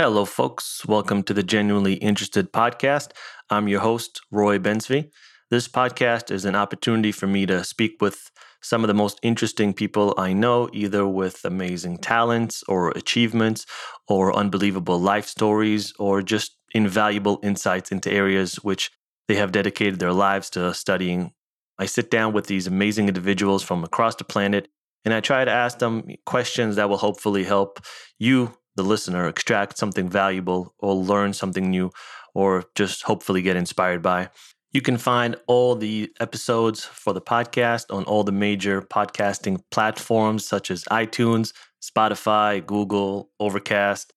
Hello, folks. Welcome to the Genuinely Interested podcast. I'm your host, Roy Bentzvi. This podcast is an opportunity for me to speak with some of the most interesting people I know, either with amazing talents or achievements or unbelievable life stories or just invaluable insights into areas which they have dedicated their lives to studying. I sit down with these amazing individuals from across the planet and I try to ask them questions that will hopefully help you the listener extract something valuable or learn something new or just hopefully get inspired by. You can find all the episodes for the podcast on all the major podcasting platforms such as iTunes, Spotify, Google, Overcast,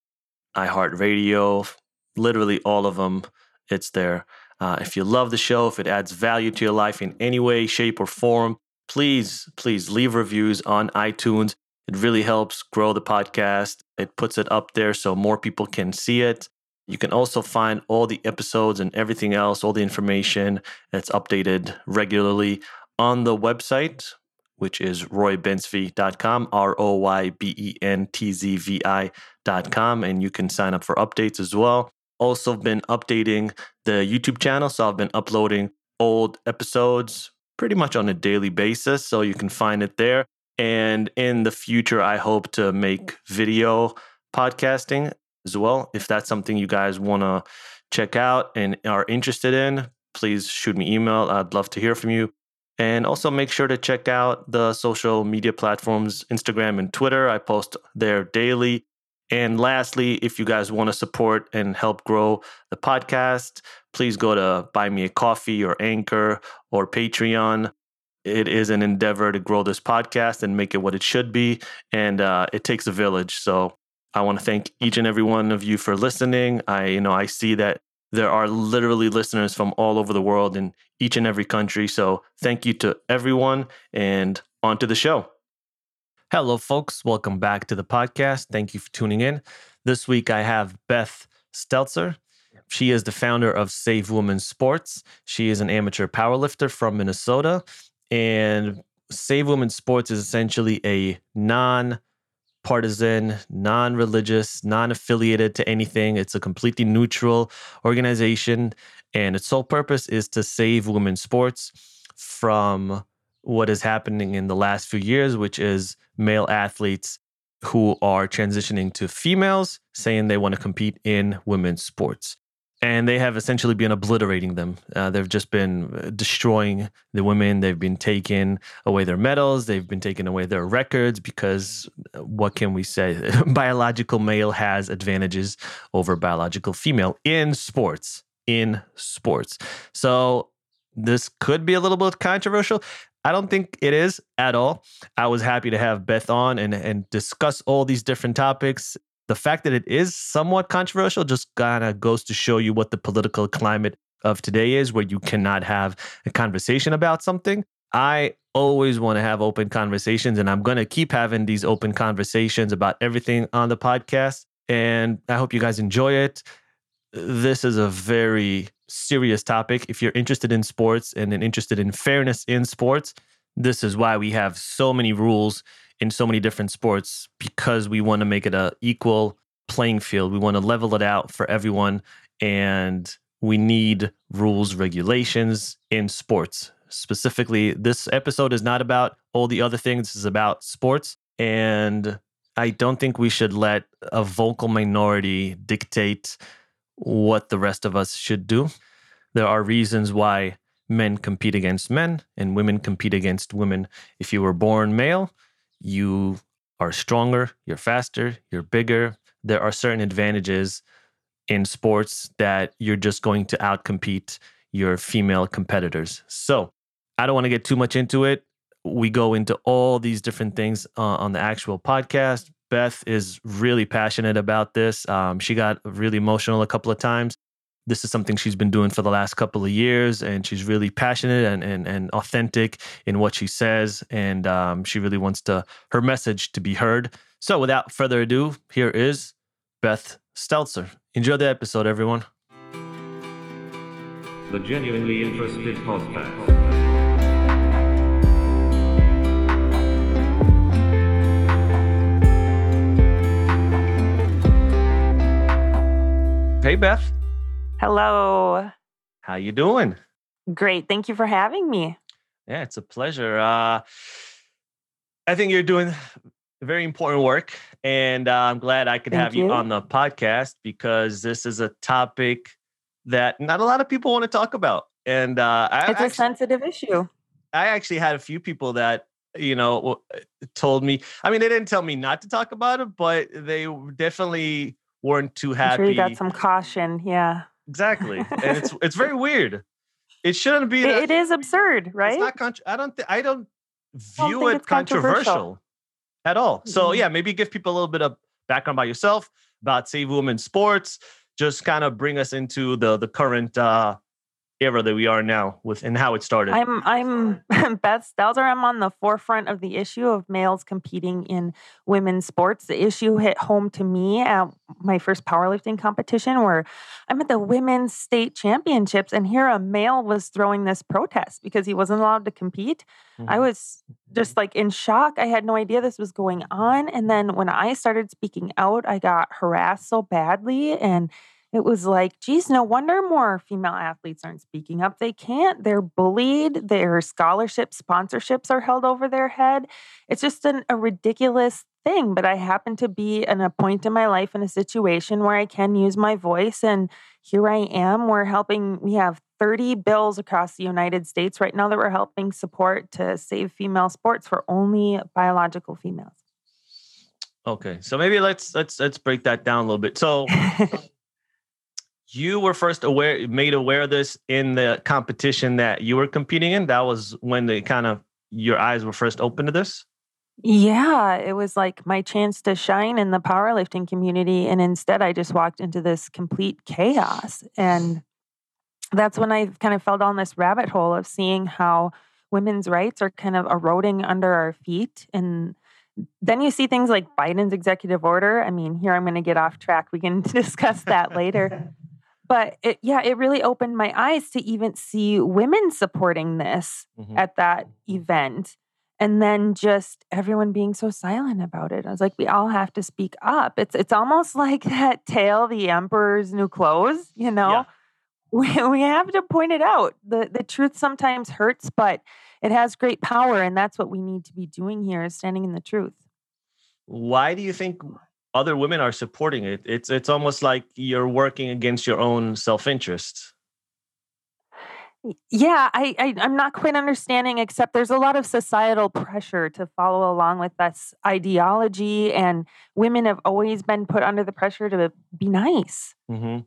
iHeartRadio, literally all of them. It's there. Uh, if you love the show, if it adds value to your life in any way, shape, or form, please, please leave reviews on iTunes. It really helps grow the podcast. It puts it up there so more people can see it. You can also find all the episodes and everything else, all the information that's updated regularly on the website, which is roybentzvi.com, R O Y B E N T Z V I.com. And you can sign up for updates as well. Also, been updating the YouTube channel. So I've been uploading old episodes pretty much on a daily basis. So you can find it there. And in the future, I hope to make mm. video podcasting as well. If that's something you guys want to check out and are interested in, please shoot me email. I'd love to hear from you. And also make sure to check out the social media platforms, Instagram and Twitter. I post there daily. And lastly, if you guys want to support and help grow the podcast, please go to Buy Me a Coffee or Anchor or Patreon it is an endeavor to grow this podcast and make it what it should be. And uh, it takes a village. So I want to thank each and every one of you for listening. I, you know, I see that there are literally listeners from all over the world in each and every country. So thank you to everyone and on to the show. Hello, folks. Welcome back to the podcast. Thank you for tuning in. This week I have Beth Stelzer. She is the founder of Save Women Sports. She is an amateur powerlifter from Minnesota and Save Women's Sports is essentially a non partisan, non religious, non affiliated to anything. It's a completely neutral organization. And its sole purpose is to save women's sports from what is happening in the last few years, which is male athletes who are transitioning to females saying they want to compete in women's sports and they have essentially been obliterating them. Uh, they've just been uh, destroying the women. They've been taking away their medals. They've been taking away their records because uh, what can we say? biological male has advantages over biological female in sports. In sports. So this could be a little bit controversial. I don't think it is at all. I was happy to have Beth on and, and discuss all these different topics the fact that it is somewhat controversial just kind of goes to show you what the political climate of today is, where you cannot have a conversation about something. I always want to have open conversations, and I'm going to keep having these open conversations about everything on the podcast. And I hope you guys enjoy it. This is a very serious topic. If you're interested in sports and interested in fairness in sports, this is why we have so many rules in so many different sports because we want to make it a equal playing field. We want to level it out for everyone and we need rules regulations in sports. Specifically, this episode is not about all the other things, this is about sports and I don't think we should let a vocal minority dictate what the rest of us should do. There are reasons why men compete against men and women compete against women. If you were born male, you are stronger, you're faster, you're bigger. There are certain advantages in sports that you're just going to outcompete your female competitors. So I don't want to get too much into it. We go into all these different things uh, on the actual podcast. Beth is really passionate about this. Um, she got really emotional a couple of times this is something she's been doing for the last couple of years and she's really passionate and, and, and authentic in what she says and um, she really wants to her message to be heard. So without further ado here is beth stelzer. Enjoy the episode everyone. The genuinely interested podcast. Hey, Beth. Hello. How you doing? Great. Thank you for having me. Yeah, it's a pleasure. Uh, I think you're doing very important work, and uh, I'm glad I could Thank have you. you. on the podcast because this is a topic that not a lot of people want to talk about. And uh, I, It's a actually, sensitive issue. I actually had a few people that you know told me. I mean, they didn't tell me not to talk about it, but they definitely weren't too I'm happy. sure you got some caution. Yeah. Exactly, and it's it's very weird. It shouldn't be. That- it is absurd, right? It's not contr- I don't. Th- I don't don't view it it's controversial. controversial at all. So Mhm. yeah, maybe give people a little bit of background about yourself, about Save Women Sports. Just kind of bring us into the the current uh, era that we are now with and how it started. I'm I'm Beth Stelzer. I'm on the forefront of the issue of males competing in women's sports. The issue hit home to me at my first powerlifting competition where I'm at the women's state championships and here a male was throwing this protest because he wasn't allowed to compete. I Mhm. was just like in shock. I had no idea this was going on. And then when I started speaking out, I got harassed so badly. And it was like, geez, no wonder more female athletes aren't speaking up. They can't. They're bullied. Their scholarships, sponsorships are held over their head. It's just an, a ridiculous thing. But I happen to be in a point in my life in a situation where I can use my voice. And here I am. We're helping, we have 30 bills across the United States right now that we're helping support to save female sports for only biological females. okay, so maybe let's let's let's break that down a little bit. So you were first aware, made aware of this in the competition that you were competing in. That was when the kind of your eyes were first open to this. yeah, it was like my chance to shine in the powerlifting community. And instead, I just walked into this complete chaos. And that's when I kind of fell down this rabbit hole of seeing how women's rights are kind of eroding under our feet. And then you see things like Biden's executive order. I mean, here I'm going to get off track. We can discuss that later. But it, yeah, it really opened my eyes to even see women supporting this Mhm. at that event. And then just everyone being so silent about it. I was like, we all have to speak up. It's it's almost like that tale, the emperor's new clothes, you know? Yeah. We, we have to point it out. The the truth sometimes hurts, but it has great power. And that's what we need to be doing here is standing in the truth. Why do you think other women are supporting it? It's it's almost like you're working against your own self interest. Yeah, I, I I'm not quite understanding. Except there's a lot of societal pressure to follow along with this ideology, and women have always been put under the pressure to be nice, hmm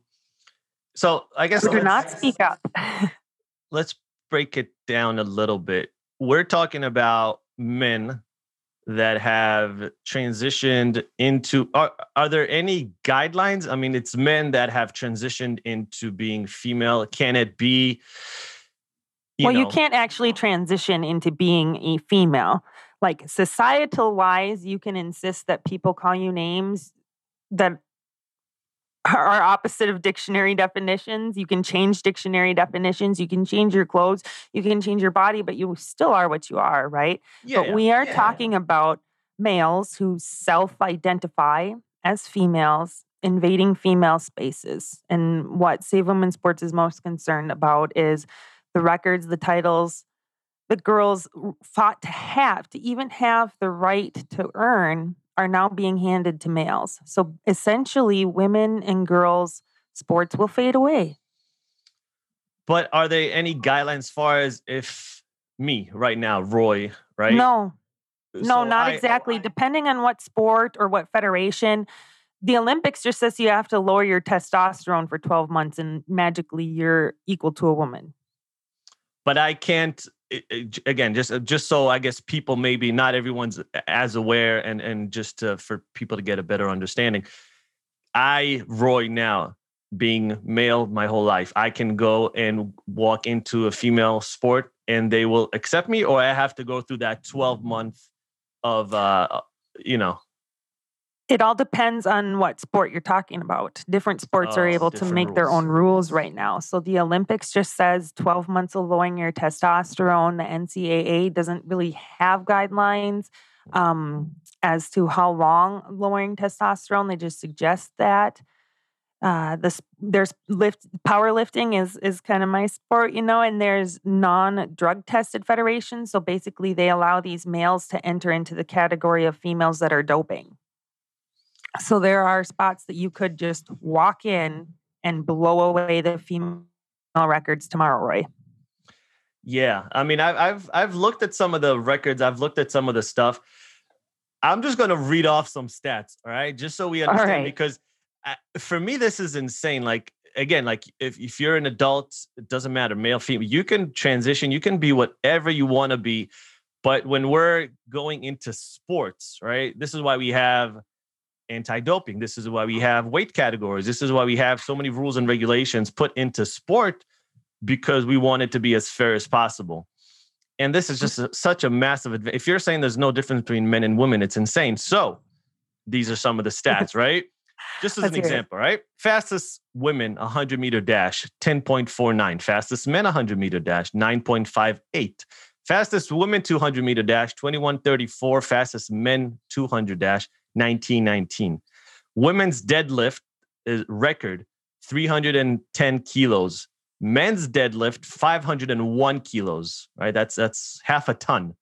So I guess to not speak up. let's break it down a little bit. We're talking about men that have transitioned into are, are there any guidelines? I mean, it's men that have transitioned into being female. Can it be well, you can't actually transition into being a female. Like societal wise, you can insist that people call you names that are opposite of dictionary definitions. You can change dictionary definitions. You can change your clothes. You can change your body, but you still are what you are, right? Yeah, but we are yeah. talking about males who self identify as females invading female spaces. And what Save Women Sports is most concerned about is the records, the titles the girls fought to have, to even have the right to earn, are now being handed to males. So essentially, women and girls' sports will fade away. But are there any guidelines as far as if me right now, Roy, right? No, no, So not I- oh, exactly. Depending on what sport or what federation, the Olympics just says you have to lower your testosterone for 12 months and magically you're equal to a woman. but I can't. Again, just uh, just so I guess people maybe not everyone's as aware, and and just to, for people to get a better understanding. I Roy now being male my whole life, I can go and walk into a female sport and they will accept me, or I have to go through that twelve month of uh you know It all depends on what sport you're talking about. Different sports are Oh, able to make their own rules right now. So the Olympics just says 12 months of lowering your testosterone. The NCAA doesn't really have guidelines um, as to how long lowering testosterone. They just suggest that. uh this there's lift powerlifting is is kind of my sport you know and there's non-drug tested federations so basically they allow these males to enter into the category of females that are doping so there are spots that you could just walk in and blow away the female records tomorrow roy Yeah, I mean, I've I've I've looked at some of the records. I've looked at some of the stuff. I'm just going to read off some stats, all right, just so we understand. right. Because uh, for me, this is insane. Like again, like if if you're an adult, it doesn't matter, male, female, you can transition. You can be whatever you want to be. But when we're going into sports, right, this is why we have anti-doping. This is why we have weight categories. This is why we have so many rules and regulations put into sport because we want it to be as fair as possible. And this is just a, such a massive advantage. If you're saying there's no difference between men and women, it's insane. So these are some of the stats, right? Just as an example, right? Fastest women 100 meter dash 10.49. Fastest men 100 meter dash 9.58. Fastest women 200 meter dash 2134. Fastest men 200 dash 1919. Women's deadlift is record 310 kilos. Men's deadlift 501 kilos. Right, that's that's half a ton.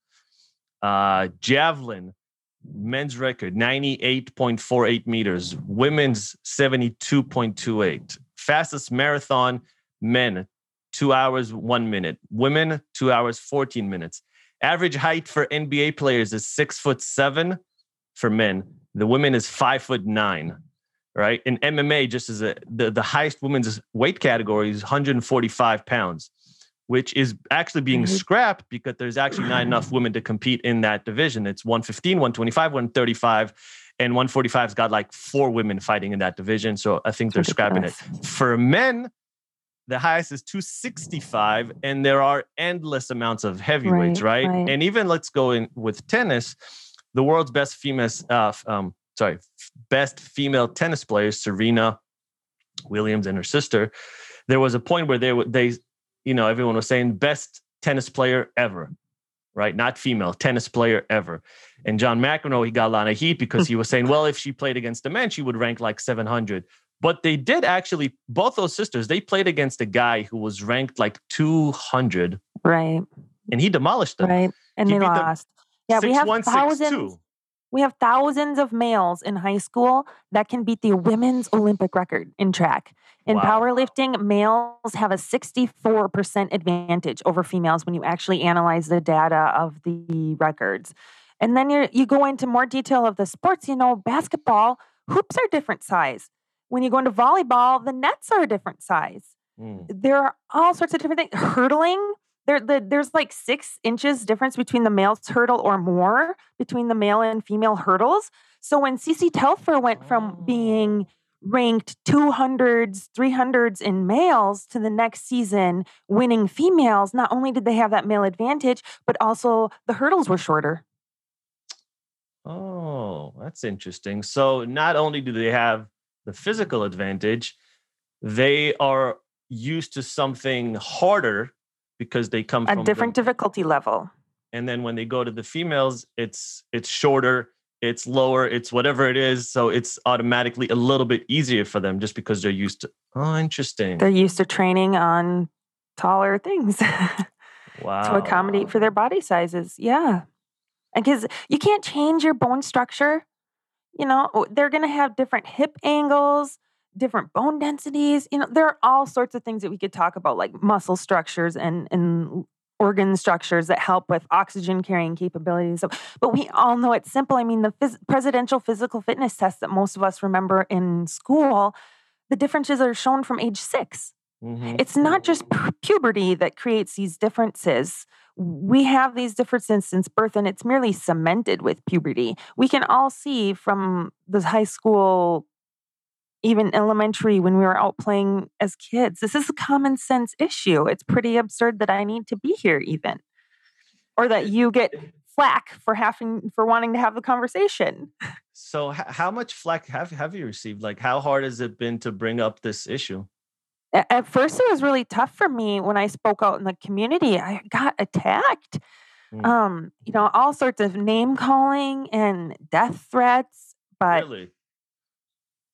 Uh, javelin, men's record 98.48 meters. Women's 72.28. Fastest marathon, men two hours one minute. Women two hours 14 minutes. Average height for NBA players is six foot seven for men. The women is five foot nine right? In MMA, just as a the, the highest women's weight category is 145 pounds, which is actually being Right. scrapped because there's actually not enough women to compete in that division. It's 115, 125, 135, and 145's got like four women fighting in that division. So I think they're scrapping it. For men, the highest is 265, and there are endless amounts of heavyweights, Right, right? right. And even let's go in with tennis, the world's best female, uh, um, sorry, best female tennis players, Serena Williams and her sister. There was a point where they were they, you know, everyone was saying best tennis player ever, right? Not female tennis player ever. And John McEnroe, he got a lot of heat because he was saying, well, if she played against a man, she would rank like 700. But they did actually, both those sisters, they played against a guy who was ranked like 200 right and he demolished them. right and He they beat them yeah we have thousands 6'2". we have thousands of males in high school that can beat the women's olympic record in track in Wow. powerlifting males have a 64% advantage over females when you actually analyze the data of the records and then you you go into more detail of the sports you know basketball hoops are different size when you go into volleyball the nets are a different size Mm. there are all sorts of different things. Hurdling, there, the, there's like six inches difference between the male's hurdle or more between the male and female hurdles. So when CC Telfer went from oh. being ranked 200s, 300s in males to the next season winning females, not only did they have that male advantage, but also the hurdles were shorter. Oh, that's interesting. So not only do they have the physical advantage, they are used to something harder because they come from A different the, difficulty level. and then when they go to the females, it's it's shorter, it's lower, it's whatever it is. So it's automatically a little bit easier for them just because they're used to. Oh, interesting. They're used to training on taller things. wow. to accommodate for their body sizes. Yeah. And because you can't change your bone structure. You know, they're going to have different hip angles, different bone densities. You know, there are all sorts of things that we could talk about, like muscle structures and, and organ structures that help with oxygen carrying capabilities. So, but we all know it's simple. I mean, the phys- presidential physical fitness test that most of us remember in school, the differences are shown from age six. Mhm. It's not just pu- puberty that creates these differences. We have these differences since birth, and it's merely cemented with puberty. We can all see from the high school, even elementary, when we were out playing as kids. This is a common sense issue. It's pretty absurd that I need to be here, even, or that you get flack for having for wanting to have the conversation. So h- how much flack have have you received? Like how hard has it been to bring up this issue? At first, it was really tough for me when I spoke out in the community. I got attacked. Mm. Um, you know, all sorts of name calling and death threats. But really?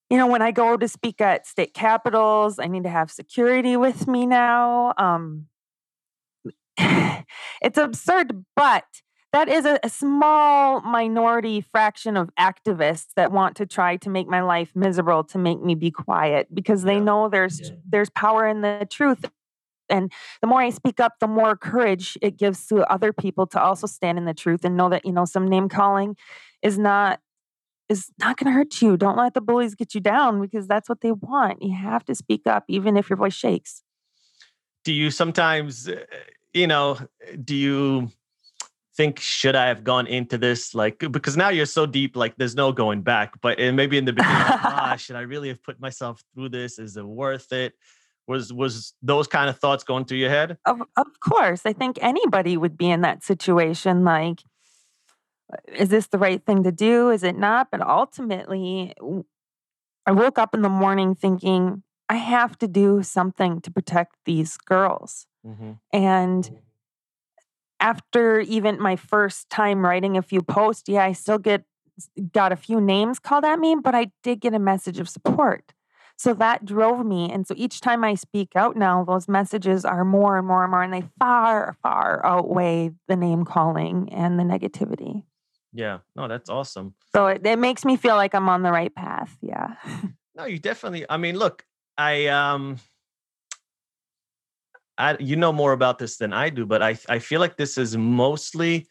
You know, when I go to speak at state capitals, I need to have security with me now. Um, it's absurd, but that is a, a, small minority fraction of activists that want to try to make my life miserable to make me be quiet because they yeah. know there's yeah. there's power in the truth and the more i speak up the more courage it gives to other people to also stand in the truth and know that you know some name calling is not is not going to hurt you. Don't let the bullies get you down because that's what they want. You have to speak up even if your voice shakes. Do you sometimes uh, you know do you think should I have gone into this? Like because now you're so deep like there's no going back but maybe in the beginning like, ah, should I really have put myself through this? Is it worth it? Was was those kind of thoughts going through your head? Of, of course. I think anybody would be in that situation like is this the right thing to do is it not but ultimately I woke up in the morning thinking I have to do something to protect these girls mm-hmm. and mm-hmm after even my first time writing a few posts, yeah, I still get got a few names called at me, but I did get a message of support. So that drove me. And so each time I speak out now, those messages are more and more and more, and they far, far outweigh the name calling and the negativity. Yeah. No, that's awesome. So it, it makes me feel like I'm on the right path. Yeah. no, you definitely, I mean, look, I, um, I, you know more about this than I do, but I, I feel like this is mostly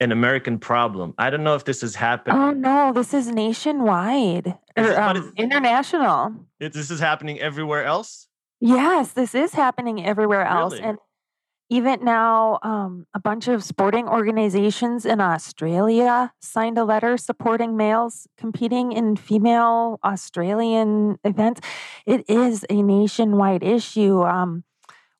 an American problem. I don't know if this is happening. Oh no, this is nationwide or um, international. It, this is happening everywhere else. Yes, this is happening everywhere else, really? and even now, um, a bunch of sporting organizations in Australia signed a letter supporting males competing in female Australian events. It is a nationwide issue. Um,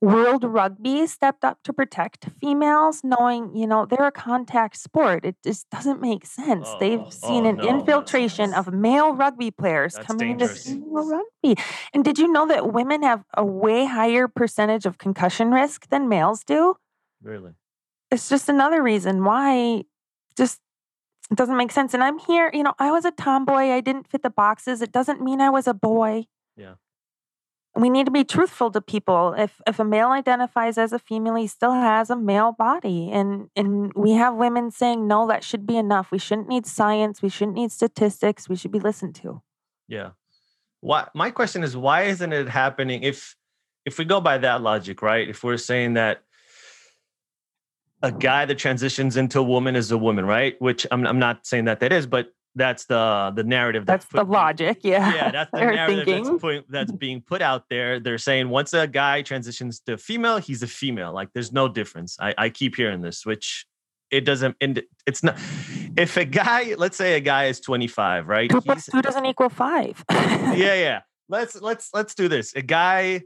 World Rugby stepped up to protect females, knowing, you know, they're a contact sport. It just doesn't make sense. Oh, They've seen oh, an no, infiltration of male rugby players coming dangerous. into female rugby. And did you know that women have a way higher percentage of concussion risk than males do? Really? It's just another reason why just it doesn't make sense. And I'm here, you know, I was a tomboy. I didn't fit the boxes. It doesn't mean I was a boy. Yeah we need to be truthful to people. If if a male identifies as a female, he still has a male body. And and we have women saying, no, that should be enough. We shouldn't need science. We shouldn't need statistics. We should be listened to. Yeah. Why my question is why isn't it happening if if we go by that logic, right? If we're saying that a guy that transitions into a woman is a woman, right? Which I'm I'm not saying that that is, but that's the the narrative that's, that's the logic yeah. Yeah that's the narrative that's, put, that's, being put out there. They're saying once a guy transitions to female he's a female. Like there's no difference. I, I keep hearing this which it doesn't and it's not if a guy let's say a guy is 25 right? Two plus two doesn't equal five? Yeah yeah. Let's let's let's do this. A guy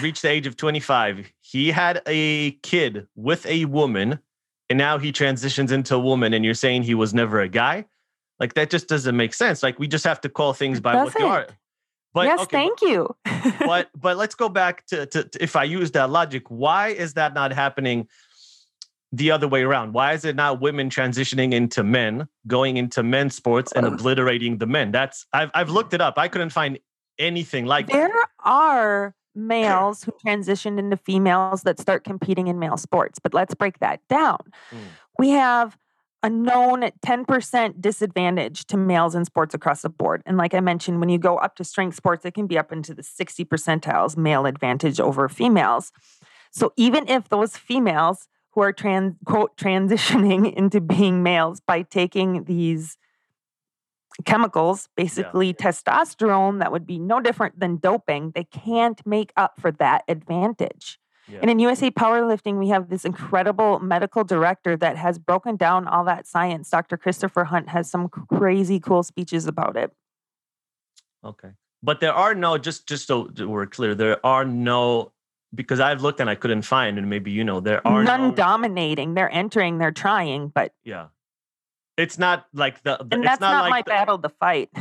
reached the age of 25 he had a kid with a woman and now he transitions into a woman and you're saying he was never a guy like that just doesn't make sense. Like we just have to call things by what they are. But yes, okay, thank but, you. but but let's go back to, to, to if I use that logic, why is that not happening the other way around? Why is it not women transitioning into men, going into men's sports and obliterating the men? That's I've I've looked it up. I couldn't find anything like there that. are males who transitioned into females that start competing in male sports. But let's break that down. Mm. We have a known 10% disadvantage to males in sports across the board. And like I mentioned, when you go up to strength sports, it can be up into the 60 percentiles male advantage over females. So even if those females who are trans quote transitioning into being males by taking these chemicals, basically yeah. testosterone, that would be no different than doping, they can't make up for that advantage. Yeah. And in USA Powerlifting, we have this incredible medical director that has broken down all that science. Dr. Christopher Hunt has some crazy cool speeches about it. Okay. But there are no, just just so we're clear, there are no because I've looked and I couldn't find, and maybe you know, there are none no, dominating. They're entering, they're trying, but yeah. It's not like the, the and that's not, not like my the, battle to fight.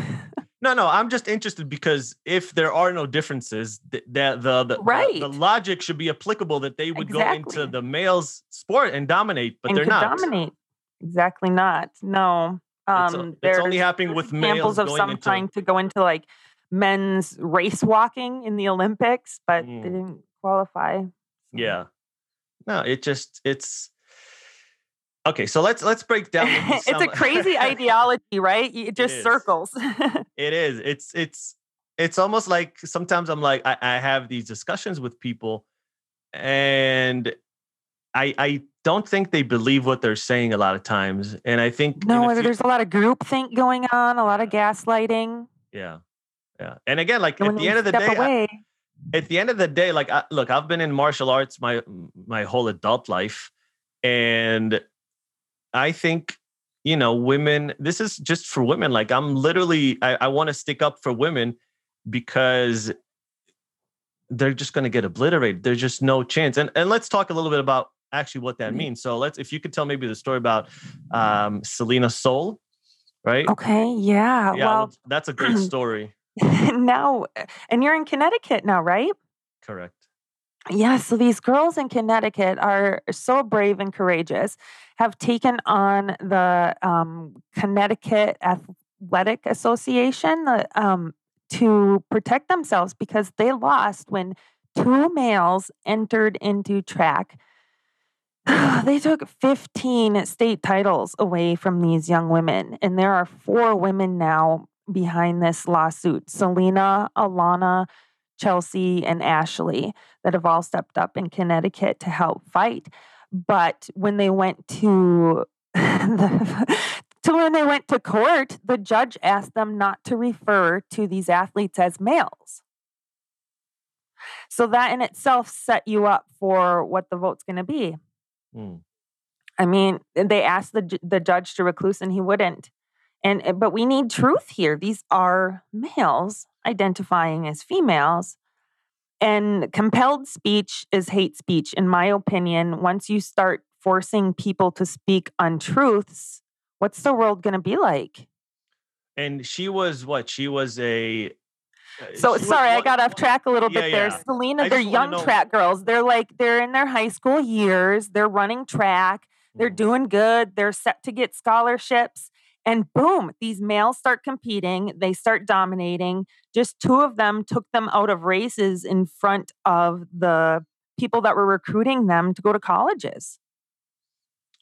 No, no, I'm just interested because if there are no differences, the the the, the, right. the, the logic should be applicable that they would exactly. go into the males sport and dominate, but and they're not. Dominate. Exactly not. No. Um, it's, it's only happening with examples of some into... trying to go into like men's race walking in the Olympics, but Mm. they didn't qualify. Yeah. No, it just it's okay. So let's let's break down. it's a crazy ideology, right? It just is. circles. It is. It's it's it's almost like sometimes I'm like I, I have these discussions with people, and I I don't think they believe what they're saying a lot of times, and I think no, a few- there's a lot of groupthink going on, a lot of gaslighting. yeah yeah, and again like And at the end of the day. I- at the end of the day, like I, look, I've been in martial arts my my whole adult life, and I think you know women. This is just for women. Like I'm literally, I, I want to stick up for women because they're just going to get obliterated. There's just no chance. And and let's talk a little bit about actually what that Mhm. means. So let's, if you could tell maybe the story about um, Selina Soule, right? okay, yeah. yeah, well, that's a great story. now, and you're in Connecticut now, right? Correct. Yeah, so these girls in Connecticut are so brave and courageous, have taken on the um, Connecticut Athletic Association um, to protect themselves because they lost when two males entered into track. they took 15 state titles away from these young women, and there are four women now behind this lawsuit Selina, Alana, Chelsea, and Ashley that have all stepped up in Connecticut to help fight. But when they went to the, to when they went to court, the judge asked them not to refer to these athletes as males. So that in itself set you up for what the vote's going to be. Hmm. I mean, they asked the the judge to recluse, and he wouldn't. And uh, but we need truth here. These are males identifying as females, and compelled speech is hate speech, in my opinion. Once you start forcing people to speak untruths, what's the world going to be like? And she was what? She was a. uh, So she was sorry, I got off track a little Yeah, bit there. yeah. Selina, they're young track girls. They're like they're in their high school years. They're running track. They're Mm. doing good. They're set to get scholarships. And boom, these males start competing. They start dominating. Just two of them took them out of races in front of the people that were recruiting them to go to colleges.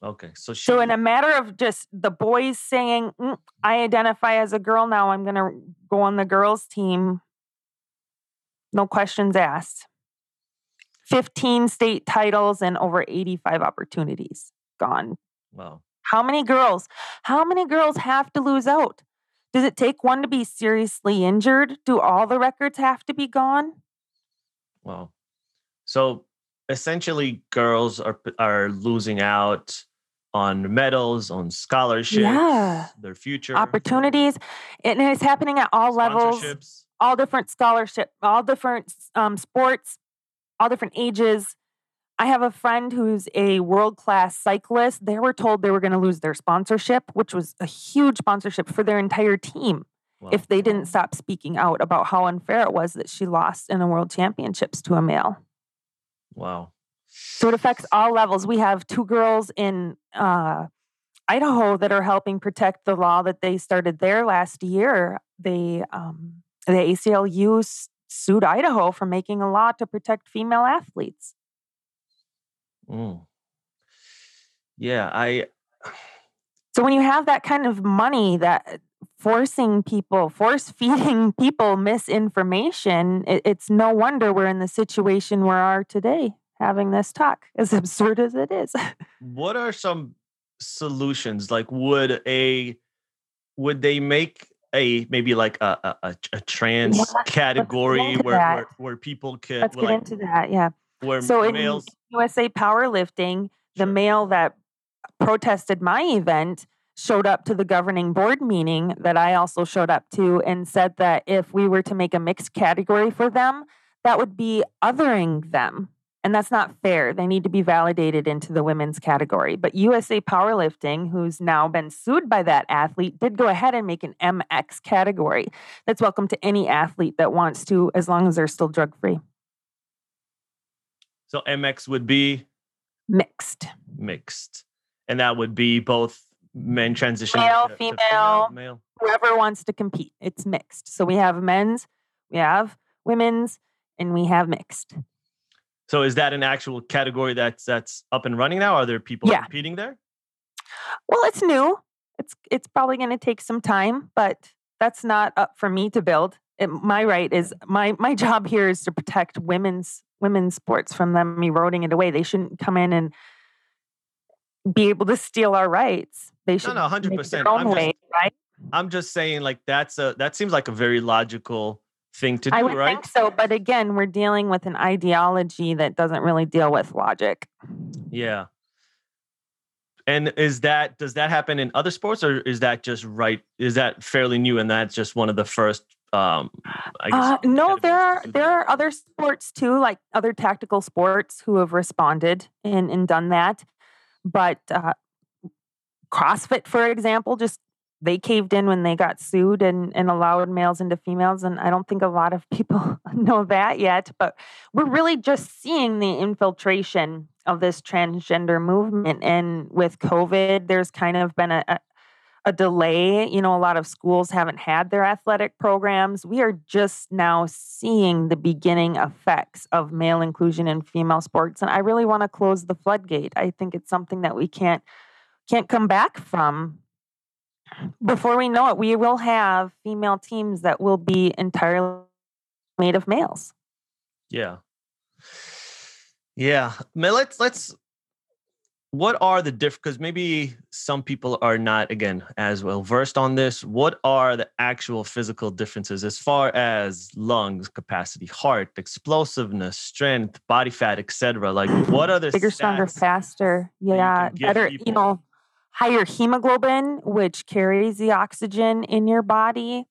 Okay, so she. So, in a matter of just the boys saying, "Mm, I identify as a girl now, I'm going to go on the girls' team, no questions asked. 15 state titles and over 85 opportunities gone. wow. How many girls? How many girls have to lose out? Does it take one to be seriously injured? Do all the records have to be gone? Well, So essentially, girls are are losing out on medals, on scholarships, Yeah. their future Opportunities. And it's happening at all levels. all different scholarship, all different um, sports, all different ages. I have a friend who's a world class cyclist. They were told they were going to lose their sponsorship, which was a huge sponsorship for their entire team Wow. if they didn't stop speaking out about how unfair it was that she lost in the world championships to a male. wow. So it affects all levels. We have two girls in uh, Idaho that are helping protect the law that they started there last year. They um, the ACLU sued Idaho for making a law to protect female athletes. Mm. Yeah, I. So when you have that kind of money that forcing people, force feeding people misinformation, it, it's no wonder we're in the situation we are today having this talk, as absurd as it is. What are some solutions? Like, would a would they make a maybe like a a, a, a trans let's category where, where where people could Let's get like into that. Yeah. Where So in USA Powerlifting, the Sure. male that protested my event showed up to the governing board meeting that I also showed up to and said that if we were to make a mixed category for them, that would be othering them. And that's not fair. They need to be validated into the women's category. But USA Powerlifting, who's now been sued by that athlete, did go ahead and make an MX category that's welcome to any athlete that wants to, as long as they're still drug free. So MX would be Mixed. mixed, and that would be both men transitioning Male, to- to female. male. whoever wants to compete. It's mixed. So we have men's, We have women's and we have mixed. So is that an actual category that's that's up and running now? Are there people Yeah. competing there? Well, it's new. It's it's probably going to take some time, but that's not up for me to build. It, my right is my my job here is to protect women's women's sports from them eroding it away. They shouldn't come in and be able to steal our rights. They should no, make it 100%. I'm just- way, right? I'm just saying, like that's a that seems like a very logical thing to do, right? I would right? think so, but again, we're dealing with an ideology that doesn't really deal with logic. Yeah. And is that does that happen in other sports, or is that just right? Is that fairly new, and that's just one of the first? Um, I guess. Uh, no, there are there are other sports too, like other tactical sports who have responded and, and done that. But uh, CrossFit, for example, just they caved in when they got sued and, and allowed males into females. And I don't think a lot of people know that yet. But we're really just seeing the infiltration of this transgender movement. And with COVID, there's kind of been a, a delay. You know, a lot of schools haven't had their athletic programs. We are just now seeing the beginning effects of male inclusion in female sports. And I really want to close the floodgate. I think it's something that we can't can't come back from. Before we know it, we will have female teams that will be entirely made of males. Yeah. Yeah. Let's let's what are the different because maybe some people are not again as well versed on this. What are the actual physical differences as far as lungs capacity, heart, explosiveness, strength, body fat, etc.? Like what are the bigger, stronger, faster. Yeah, can give better. You know, higher hemoglobin, which carries the oxygen in your body.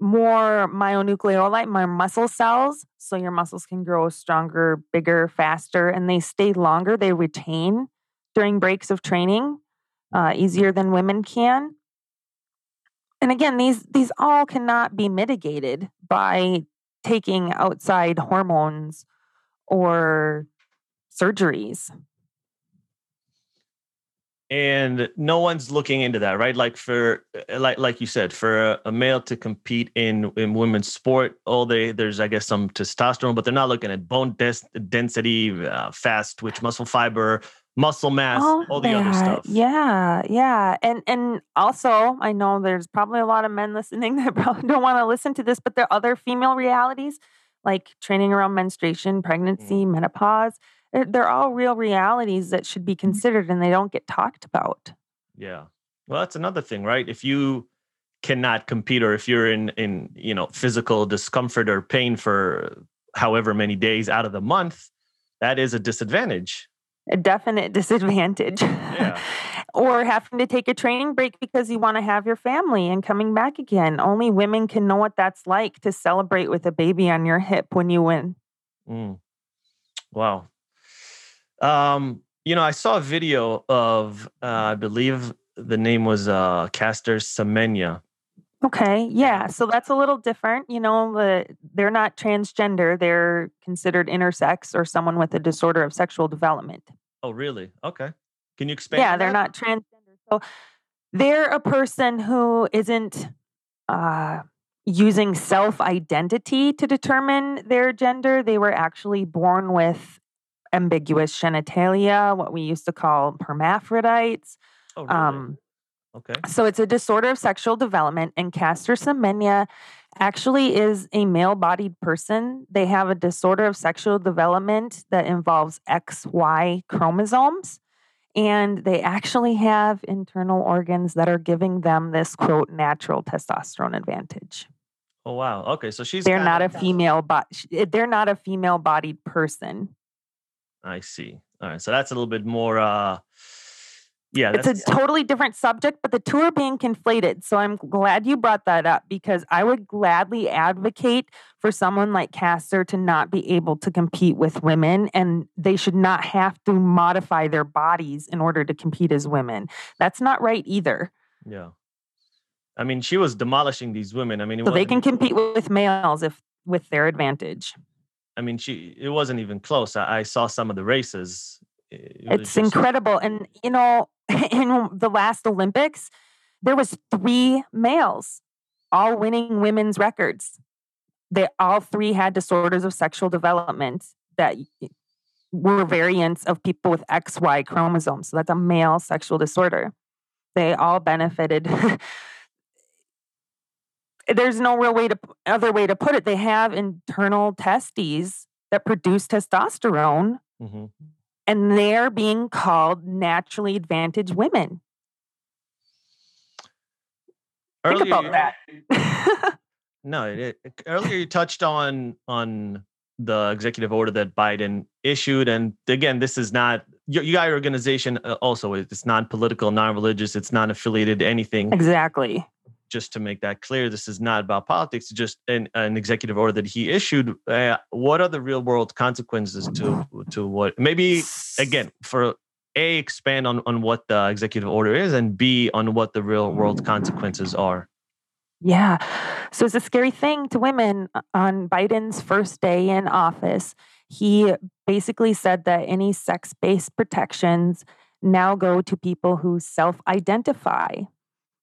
More myonucleolite, more muscle cells, so your muscles can grow stronger, bigger, faster, and they stay longer. They retain during breaks of training, uh, easier than women can. And again, these these all cannot be mitigated by taking outside hormones or surgeries. and no one's looking into that right like for uh, like like you said for a, a male to compete in in women's sport all they there's i guess some testosterone but they're not looking at bone des- density uh, fast twitch muscle fiber muscle mass all, the other stuff Yeah, yeah. And and also I know there's probably a lot of men listening that probably don't want to listen to this, but there are other female realities like training around menstruation, Mm. pregnancy, menopause. They're, they're all real realities that should be considered and they don't get talked about. yeah well that's another thing right if you cannot compete or if you're in in you know physical discomfort or pain for however many days out of the month that is a disadvantage A definite disadvantage. Yeah. or having to take a training break because you want to have your family and coming back again. Only women can know what that's like to celebrate with a baby on your hip when you win. Mm. Wow. Um, you know, I saw a video of uh, I believe the name was uh Caster Semenya. Okay, yeah. So that's a little different. You know, the, they're not transgender. They're considered intersex or someone with a disorder of sexual development. Oh, really? Okay. Can you expand? yeah, they're not transgender. So they're a person who isn't uh, using self identity to determine their gender. They were actually born with ambiguous genitalia, what we used to call hermaphrodites. Oh, really? Um, okay. so it's a disorder of sexual development, and Caster Semenya actually is a male bodied person. They have a disorder of sexual development that involves XY chromosomes. And they actually have internal organs that are giving them this quote natural testosterone advantage. Oh, wow. Okay, so she's They're not a female, but they're not a female bodied person. I see. All right, so that's a little bit more. uh Yeah, It's a totally different subject, but the two are being conflated. So I'm glad you brought that up because I would gladly advocate for someone like Caster to not be able to compete with women and they should not have to modify their bodies in order to compete as women. That's not right either. yeah. I mean, she was demolishing these women. I mean, it So they can compete with males if with their advantage. I mean, she it wasn't even close. I, I saw some of the races. It It's just- incredible. And you know, in the last Olympics, there was three males all winning women's records. they all three had disorders of sexual development that were variants of people with XY chromosomes. So that's a male sexual disorder. They all benefited. There's no real way to other way to put it. They have internal testes that produce testosterone, hmm and they're being called naturally advantaged women. Think Earlier, about that. No, it, it- earlier you touched on on the executive order that Biden issued, and again, this is not you, you your organization. uh, Also, it's non-political, non-religious, it's non-affiliated to anything. exactly. Just to make that clear, this is not about politics. Just an, an executive order that he issued. Uh, what are the real-world consequences to to what? Maybe again for a expand on on what the executive order is, and b on what the real-world consequences are. Yeah. So it's a scary thing to women uh, on Biden's first day in office. He basically said that any sex based protections now go to people who self identify.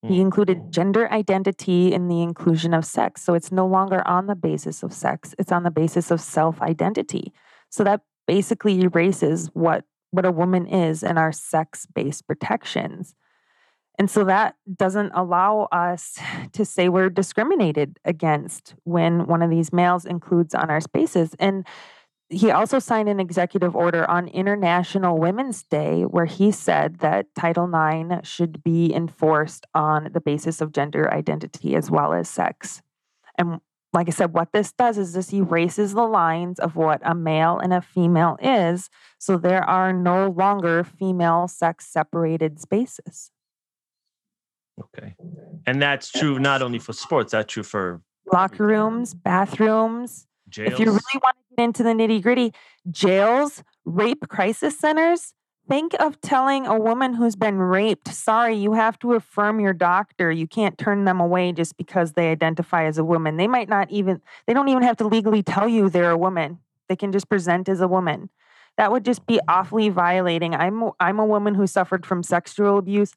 He Mm. included gender identity in the inclusion of sex. So it's no longer on the basis of sex, it's on the basis of self identity. So that basically erases what, what a woman is in our sex based protections. And so that doesn't allow us to say we're discriminated against when one of these males includes on our spaces. And he also signed an executive order on International Women's Day where he said that Title IX should be enforced on the basis of gender identity as well as sex. And like I said, what this does is this erases the lines of what a male and a female is. So there are no longer female sex separated spaces. Okay. And that's true not only for sports, that's true for locker rooms, bathrooms. jails. If you really want into the nitty gritty, jails, rape crisis centers. Think of telling a woman who's been raped, sorry, you have to affirm your doctor. You can't turn them away just because they identify as a woman. They might not even, they don't even have to legally tell you they're a woman. They can just present as a woman. That would just be awfully violating. I'm, I'm a woman who suffered from sexual abuse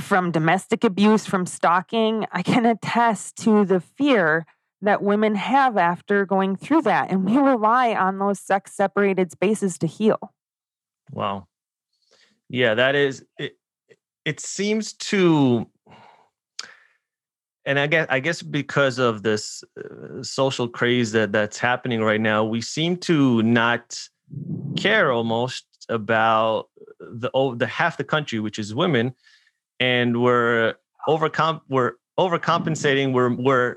from domestic abuse, from stalking, I can attest to the fear that women have after going through that. And we rely on those sex separated spaces to heal. Wow. Yeah, that is it. It seems to, and I guess I guess because of this uh, social craze that that's happening right now, we seem to not care almost about the oh, the half the country, which is women, and we're overcom we're overcompensating. We're we're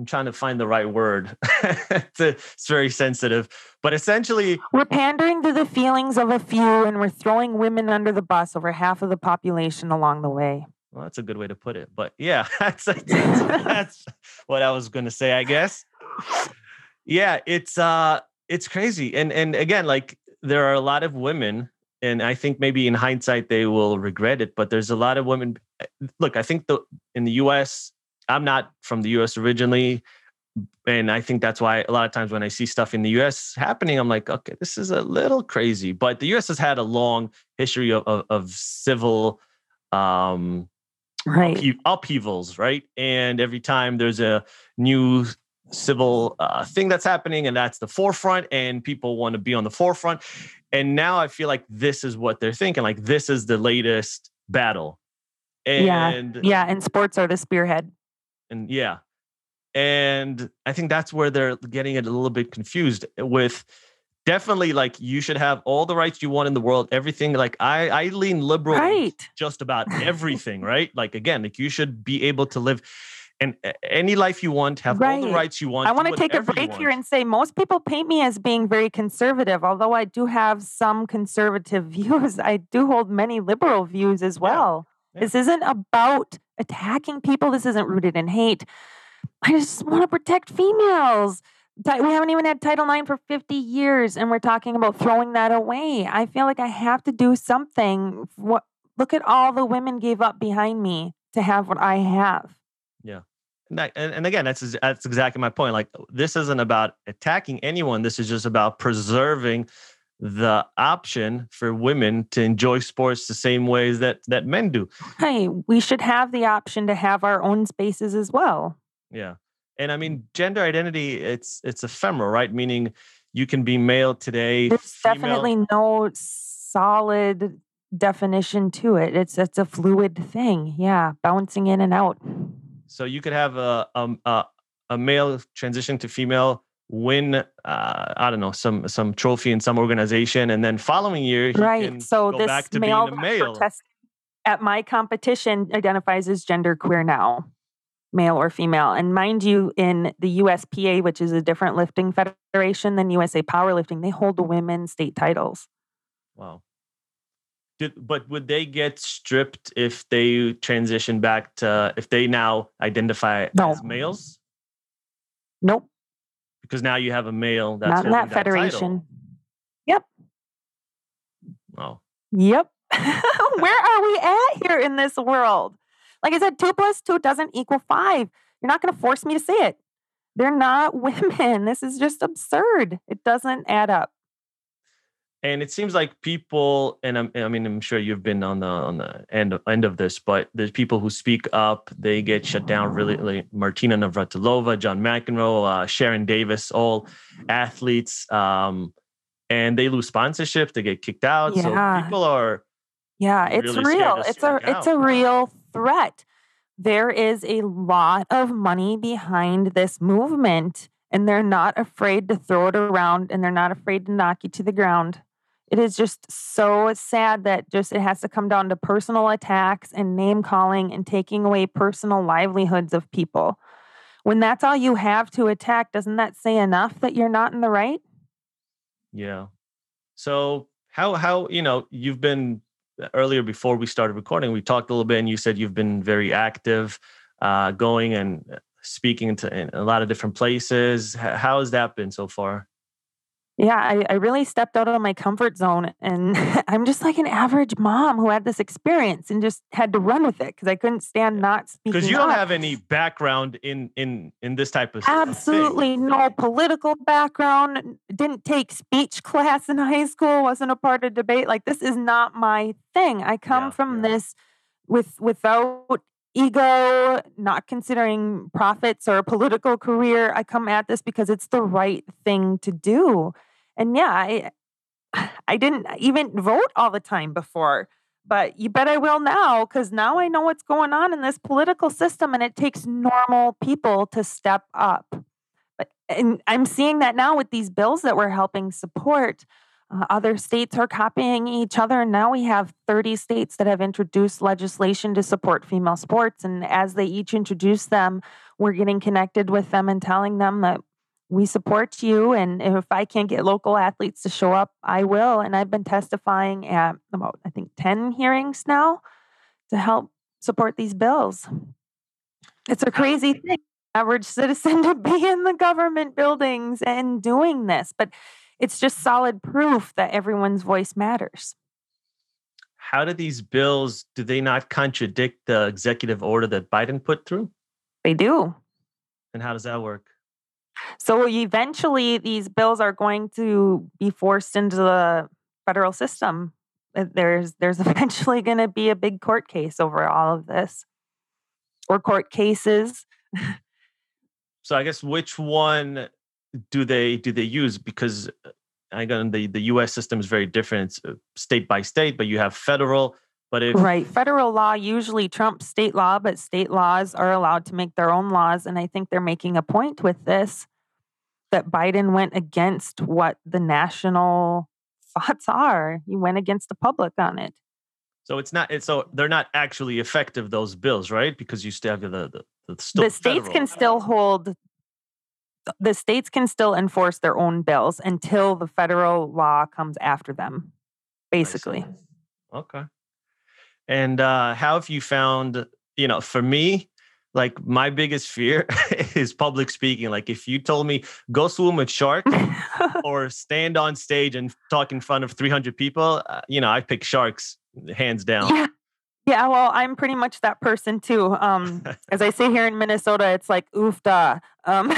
I'm trying to find the right word. it's, it's very sensitive, but essentially, We're pandering to the feelings of a few and we're throwing women under the bus over half of the population along the way. Well, that's a good way to put it. But yeah, that's that's, that's, that's what I was going to say, I guess. Yeah, it's uh it's crazy. And and again, like there are a lot of women and I think maybe in hindsight they will regret it, but there's a lot of women look, I think the in the US, I'm not from the US originally, and I think that's why a lot of times when I see stuff in the US happening, I'm like, okay, this is a little crazy. But the US has had a long history of of, of civil um Right. uphe- upheavals, right? And every time there's a new civil uh, thing that's happening, and that's the forefront, and people want to be on the forefront. And now I feel like this is what they're thinking. Like this is the latest battle. Yeah, And Yeah. And sports are the spearhead. And yeah. And I think that's where they're getting it a little bit confused with definitely like you should have all the rights you want in the world, everything. Like I, I lean liberal Right. just about everything, right? Like again, like you should be able to live and any life you want, have all the rights you want. I want to take a break here and say most people paint me as being very conservative, although I do have some conservative views. I do hold many liberal views as well. yeah. This isn't about attacking people, this isn't rooted in hate. I just want to protect females. We haven't even had Title IX for 50 years, and we're talking about throwing that away. I feel like I have to do something. What? Look at all the women gave up behind me to have what I have. And, that- and, and again, that's that's exactly my point. Like this isn't about attacking anyone. This is just about preserving the option for women to enjoy sports the same ways that that men do. Hey, we should have the option to have our own spaces as well. Yeah. And I mean, gender identity it's it's ephemeral, right? Meaning you can be male today. There's female- definitely no solid definition to it. It's it's a fluid thing. Yeah, bouncing in and out. So you could have a um, a, a male transition to female, win uh, I don't know some some trophy in some organization, and then following year Right. So go this back to male, male. at my competition identifies as gender queer now, male or female. And mind you, in the USPA, which is a different lifting federation than USA Powerlifting, they hold the women state titles. Wow. Did, but would they get stripped if they transition back to if they now identify No. as males? Nope, Because now you have a male that's not in holding that title. Yep. Oh, Yep. Where are we at here in this world? Like I said, two plus two doesn't equal five. You're not going to force me to say it. They're not women. This is just absurd. It doesn't add up. And it seems like people, and I'm, I mean, I'm sure you've been on the on the end end of this, but there's people who speak up, they get shut down. Really, like Martina Navratilova, John McEnroe, uh, Sharron Davies, all athletes, um, and they lose sponsorship, they get kicked out. Yeah. So people are Yeah, it's really real. It's a speak it's a real threat. There is a lot of money behind this movement and they're not afraid to throw it around and they're not afraid to knock you to the ground. It is just so sad that just it has to come down to personal attacks and name calling and taking away personal livelihoods of people. When that's all you have to attack, doesn't that say enough that you're not in the right? Yeah. So how how you know you've been earlier before we started recording, we talked a little bit, and you said you've been very active, uh, going and speaking to in a lot of different places. How has that been so far? Yeah, I, I really stepped out of my comfort zone. And I'm just like an average mom who had this experience and just had to run with it because I couldn't stand not speaking. Because you don't up. have any background in in in this type of thing. Absolutely no political background. Didn't take speech class in high school. Wasn't a part of debate. Like this is not my thing. I come Yeah, from yeah. this with without ego, not considering profits or a political career. I come at this because it's the right thing to do. And yeah, I I didn't even vote all the time before. But you bet I will now because now I know what's going on in this political system and it takes normal people to step up. But and I'm seeing that now with these bills that we're helping support. Uh, other states are copying each other. And now we have 30 states that have introduced legislation to support female sports. And as they each introduce them, we're getting connected with them and telling them that we support you. And if I can't get local athletes to show up, I will. And I've been testifying at about, I think, 10 hearings now to help support these bills. It's a crazy thing, average citizen to be in the government buildings and doing this, but it's just solid proof that everyone's voice matters. How do these bills do they not contradict the executive order that Biden put through? They do. And how does that work? So eventually, these bills are going to be forced into the federal system. Uh, There's there's eventually going to be a big court case over all of this, or court cases. So I guess which one do they do they use? Because uh, again, the the U.S. system is very different. It's uh, state by state, but you have federal. But if Right. Federal law usually trumps state law, but state laws are allowed to make their own laws. And I think they're making a point with this that Biden went against what the national thoughts are. He went against the public on it. so, it's not. It's so they're not actually effective. Those bills, right? Because you still have the the, the, still the states federal. can still hold the states can still enforce their own bills until the federal law comes after them basically Okay. And uh, how have you found? You know, for me, like my biggest fear is public speaking. Like if you told me go swim with sharks or stand on stage and talk in front of 300 people, uh, you know, I pick sharks hands down. yeah yeah well i'm pretty much that person too um as i say here in minnesota it's like oof da um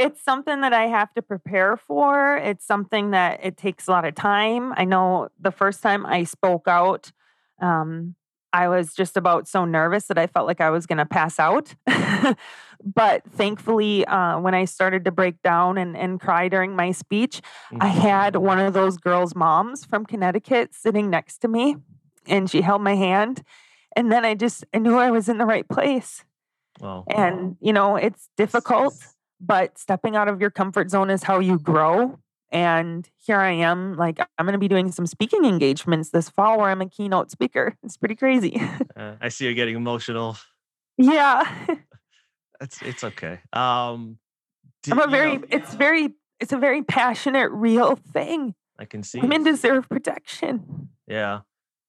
it's something that I have to prepare for. It's something that it takes a lot of time. I know the first time I spoke out, um, I was just about so nervous that I felt like I was going to pass out. but thankfully, uh, when I started to break down and, and cry during my speech, I Mm-hmm. had one of those girls' moms from Connecticut sitting next to me, and she held my hand. And then I just I knew I was in the right place. Well, And you know, it's difficult, but stepping out of your comfort zone is how you grow. And here I am, like I'm going to be doing some speaking engagements this fall where I'm a keynote speaker. It's pretty crazy. uh, I see you're getting emotional. yeah. It's it's okay. Um, I'm a very know, it's very it's a very passionate real thing. I can see. Women deserve protection. Yeah.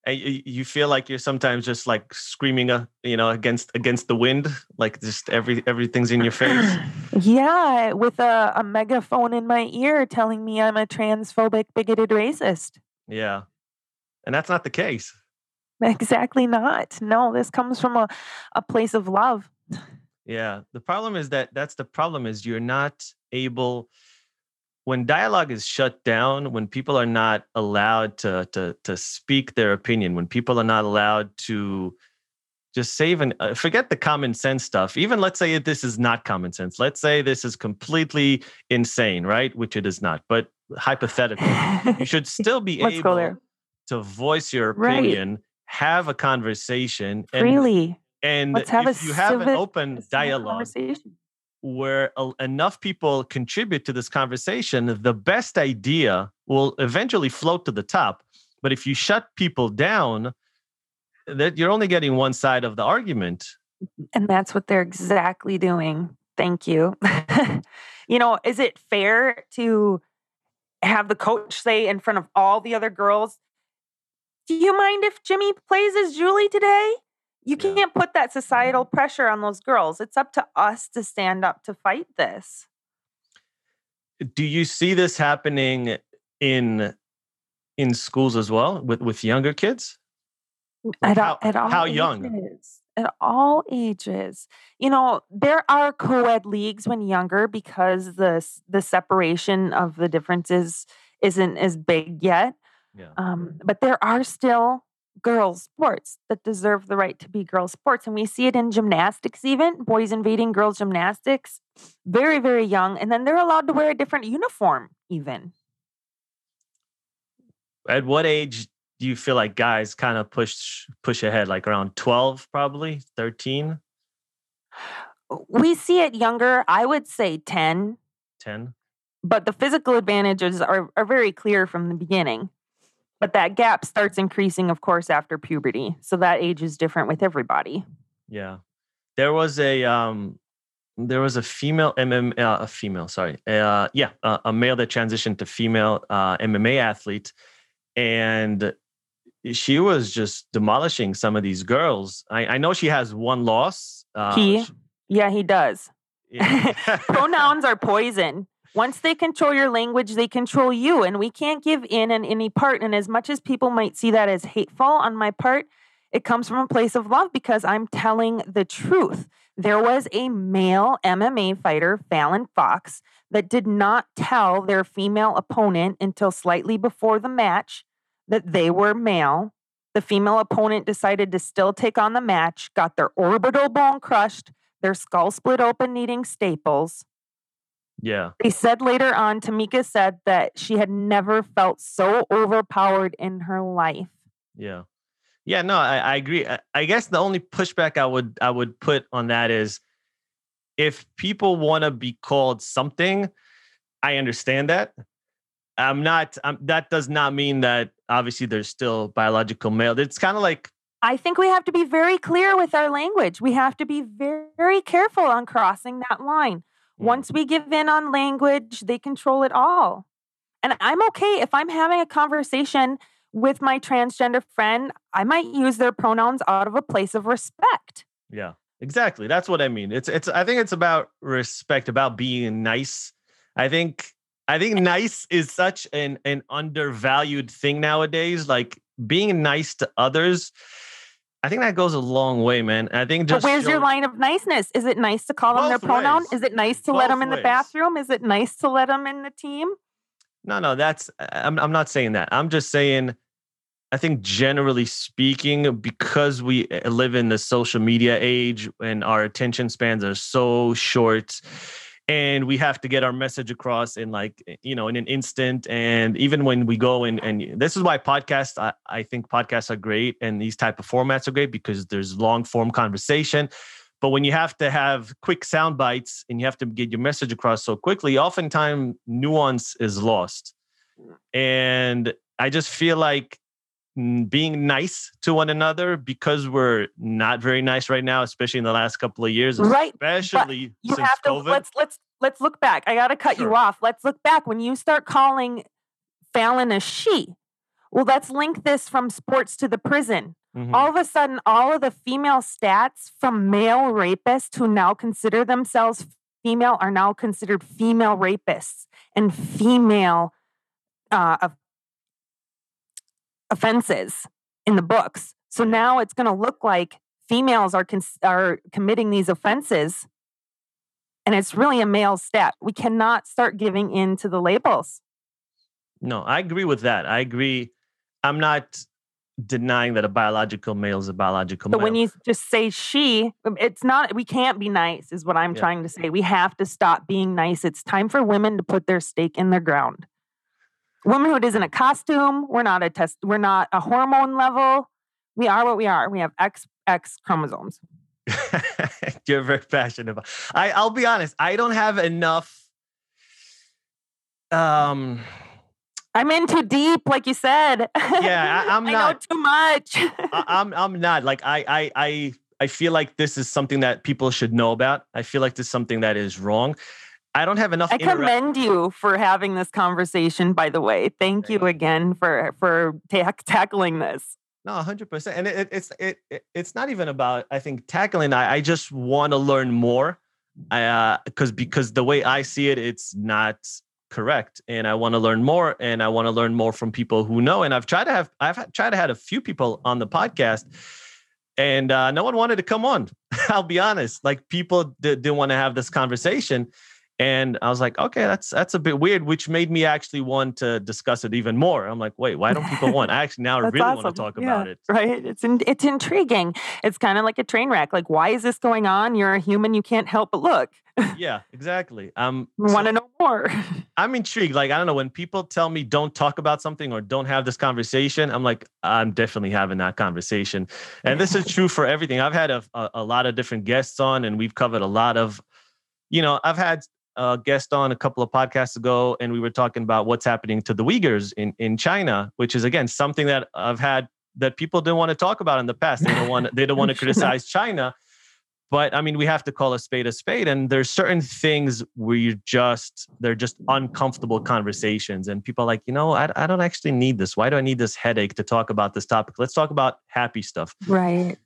And you, feel like you're sometimes just like screaming, uh, you know, against against the wind, like just every everything's in your face. yeah, with a, a megaphone in my ear telling me I'm a transphobic, bigoted racist. Yeah, and that's not the case. Exactly not. No, this comes from a, a place of love. Yeah, the problem is that that's the problem is you're not able when dialogue is shut down, when people are not allowed to to to speak their opinion, when people are not allowed to just save and uh, forget the common sense stuff. Even let's say this is not common sense. Let's say this is completely insane, right? Which it is not, but hypothetically, you should still be able to voice your Right. opinion, have a conversation, and Freely. and Let's have if a you have an open dialogue. Where enough people contribute to this conversation, the best idea will eventually float to the top. But if you shut people down, that you're only getting one side of the argument. And that's what they're exactly doing. Thank you. you know, is it fair to have the coach say in front of all the other girls, Do you mind if Jimmy plays as Julie today? You Yeah. can't put that societal pressure on those girls. It's up to us to stand up to fight this. Do you see this happening in in schools as well with with younger kids? At, how- all, at all how young? ages. At all ages. You know, there are co-ed leagues when younger because the the separation of the differences isn't as big yet. Yeah. Um, but there are still girls' sports that deserve the right to be girls' sports. And we see it in gymnastics, even boys invading girls' gymnastics, very, very young. And then they're allowed to wear a different uniform, even. At what age do you feel like guys kind of push push ahead? Like around 12, probably 13, We see it younger, I would say 10, 10? but the physical advantages are, are very clear from the beginning. But that gap starts increasing, of course, after puberty. So that age is different with everybody. Yeah. There was a um there was a female MM uh, a female, sorry. Uh yeah, uh, a male that transitioned to female uh MMA athlete and she was just demolishing some of these girls. I, I know she has one loss. Uh, He? sh- Yeah, he does. yeah. Pronouns are poison. Once they control your language, they control you. And we can't give in in any part. And as much as people might see that as hateful on my part, it comes from a place of love because I'm telling the truth. There was a male MMA fighter, Fallon Fox, that did not tell their female opponent until slightly before the match that they were male. The female opponent decided to still take on the match, got their orbital bone crushed, their skull split open, needing staples. Yeah. They said later on, Tamikka said that she had never felt so overpowered in her life. Yeah. Yeah, no, I, I agree. I, I guess the only pushback I would I would put on that is if people want to be called something, I understand that. I'm not um, that does not mean that obviously there's still biological male. It's kind of like I think we have to be very clear with our language. We have to be very careful on crossing that line. Mm, Once we give in on language, they control it all. And I'm okay if I'm having a conversation with my transgender friend, I might use their pronouns out of a place of respect. Yeah, exactly. That's what I mean. It's it's I think it's about respect, about being nice. I think I think nice is such an an undervalued thing nowadays. Like being nice to others. I think that goes a long way, man. I think just. But where's your line of niceness? Is it nice to call them their pronoun? ways. Is it nice to let them Both in the bathroom? Is it nice to let them in the team? No, no, that's I'm I'm not saying that. I'm just saying I think generally speaking, because we uh, live in the social media age and our attention spans are so short and we have to get our message across in like eh, you know in an instant and even when we go and and this is why podcasts I, I think podcasts are great and these type of formats are great because there's long form conversation. But when you have to have quick sound bites and you have to get your message across so quickly oftentimes nuance is lost. And i just feel like being nice to one another because we're not very nice right now, especially in the last couple of years, right? Especially you since have to COVID. let's let's let's look back. I got to cut Sure. you off. Let's look back when you start calling Fallon a she. Well, let's link this from sports to the prison. Mhm. All of a sudden, all of the female stats from male rapists who now consider themselves female are now considered female rapists and female uh, of- offenses in the books. So now it's going to look like females are cons- are committing these offenses, and it's really a male stat. We cannot start giving in to the labels. No, I agree with that. I agree. I'm not denying that a biological male is a biological But male. But when you just say she, um, it's not, we can't be nice, is what I'm Yeah. trying to say. We have to stop being nice. It's time for women to put their stake in the ground. Womanhood isn't a costume. We're not a test, we're not a hormone level. We are what we are. We have X X chromosomes. You're very passionate about. I I'll be honest. I don't have enough. Um. I'm in too deep, like you said. Yeah, I- I'm I not- know too much. I, I'm I'm not like I I I I feel like this is something that people should know about. I feel like this is something that is wrong. I don't have enough. I commend you for having this conversation. By the way, thank you again for for ta- tackling this. No, hundred percent, and it, it, it's it, it it's not even about I think tackling. I, I just want to learn more, I uh, because because the way I see it, it's not correct, and I want to learn more, and I want to learn more from people who know. And I've tried to have I've tried to have a few people on the podcast, and uh, no one wanted to come on. I'll be honest, like people did, didn't want to have this conversation. And I was like, okay, that's that's a bit weird, which made me actually want to discuss it even more. I'm like, wait, why don't people want? I actually now really want to talk Yeah, about it. Right? It's in, it's intriguing. It's kind of like a train wreck. Like, why is this going on? You're a human. You can't help but look. Yeah, exactly. Um, want so to know more. I'm intrigued. Like, I don't know when people tell me don't talk about something or don't have this conversation. I'm like, I'm definitely having that conversation, and this is true for everything. I've had a, a, a lot of different guests on, and we've covered a lot of, you know, I've had a guest on a couple of podcasts ago, and we were talking about what's happening to the Uyghurs in in China, which is again something that I've had that people didn't want to talk about in the past. They don't want they don't want to criticize China. But I mean, we have to call a spade a spade, and there's certain things where you just they're just uncomfortable conversations, and people are like, you know, I, I don't actually need this. Why do I need this headache to talk about this topic? Let's talk about happy stuff. right.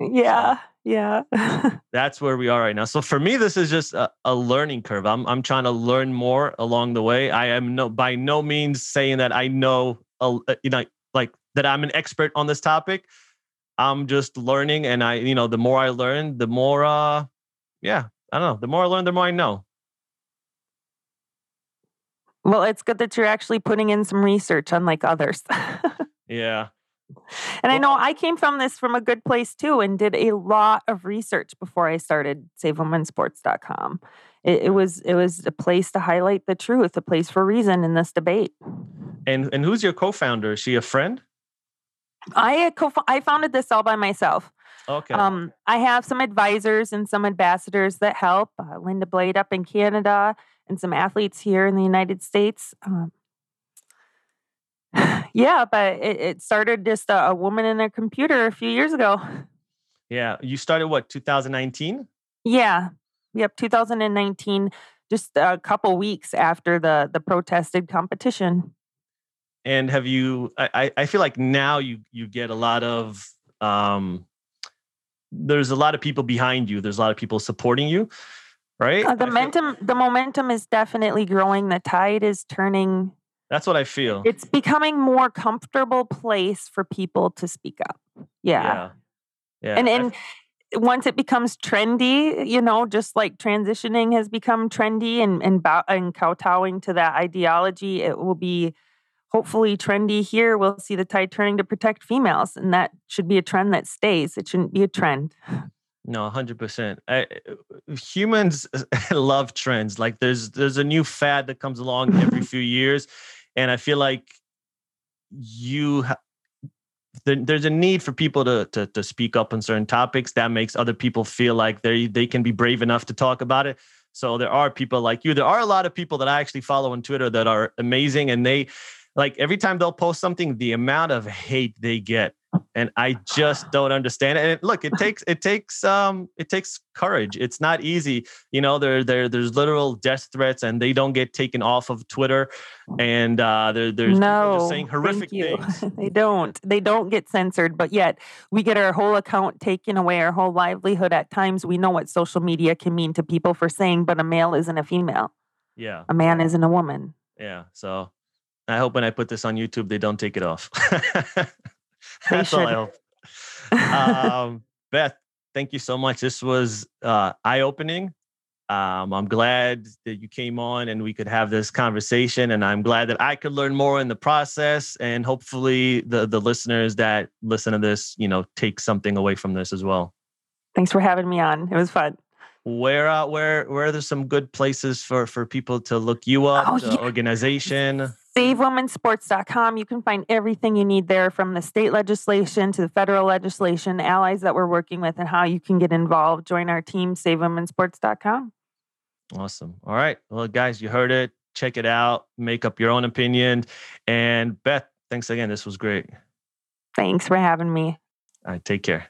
Yeah. Yeah. That's where we are right now. So for me, this is just a, a learning curve. I'm I'm trying to learn more along the way. I am no by no means saying that I know, a, you know, like that I'm an expert on this topic. I'm just learning, and I, you know, the more I learn, the more, uh, yeah, I don't know. The more I learn, the more I know. well, it's good that you're actually putting in some research, unlike others. Yeah. And I know I came from this from a good place too and did a lot of research before I started SaveWomenSports.com. It, it was it was a place to highlight the truth, a place for reason in this debate. And and who's your co-founder? Is she a friend? I co- I founded this all by myself. Okay. Um, I have some advisors and some ambassadors that help. Uh, Linda Blade up in Canada and some athletes here in the United States. Um, yeah, but it, it started just a, a woman in a computer a few years ago. yeah. You started what? 2019. Yeah. Yep. 2019, just a couple weeks after the the protested competition. and have you I, I feel like now you you get a lot of um there's a lot of people behind you there's a lot of people supporting you right Uh, the I feel- momentum the momentum is definitely growing. The tide is turning. That's what i feel It's becoming more comfortable place for people to speak up. Yeah. yeah yeah And and once it becomes trendy, you know, just like transitioning has become trendy and and, bow, and kowtowing to that ideology, it will be hopefully trendy here, we'll see the tide turning to protect females. And that should be a trend that stays. It shouldn't be a trend. No, hundred percent. Uh, humans love trends. Like there's there's a new fad that comes along every few years, and I feel like you ha- there, there's a need for people to, to to speak up on certain topics. That makes other people feel like they they can be brave enough to talk about it. So there are people like you. There are a lot of people that I actually follow on Twitter that are amazing, and they like every time they'll post something, the amount of hate they get and I just don't understand it. And look, it takes it takes um it takes courage. It's not easy. You know, there there there's literal death threats, and they don't get taken off of Twitter, and uh, there there's no, just saying horrific things. they don't. They don't get censored, but yet we get our whole account taken away, our whole livelihood. At times, we know what social media can mean to people for saying, but a male isn't a female. Yeah, a man isn't a woman. Yeah, so I hope when I put this on YouTube, they don't take it off. That's all I hope. um, Beth, thank you so much. This was uh, eye opening. Um, I'm glad that you came on and we could have this conversation. And I'm glad that I could learn more in the process. And hopefully, the the listeners that listen to this, you know, take something away from this as well. Thanks for having me on. It was fun. Where uh, where where are there some good places for for people to look you up, Oh, the yeah. organization? SaveWomenSports.com. You can find everything you need there from the state legislation to the federal legislation, allies that we're working with, and how you can get involved. Join our team, SaveWomenSports.com. Awesome. All right. Well, guys, you heard it. Check it out. Make up your own opinion. And Beth, thanks again. This was great. Thanks for having me. All right. Take care.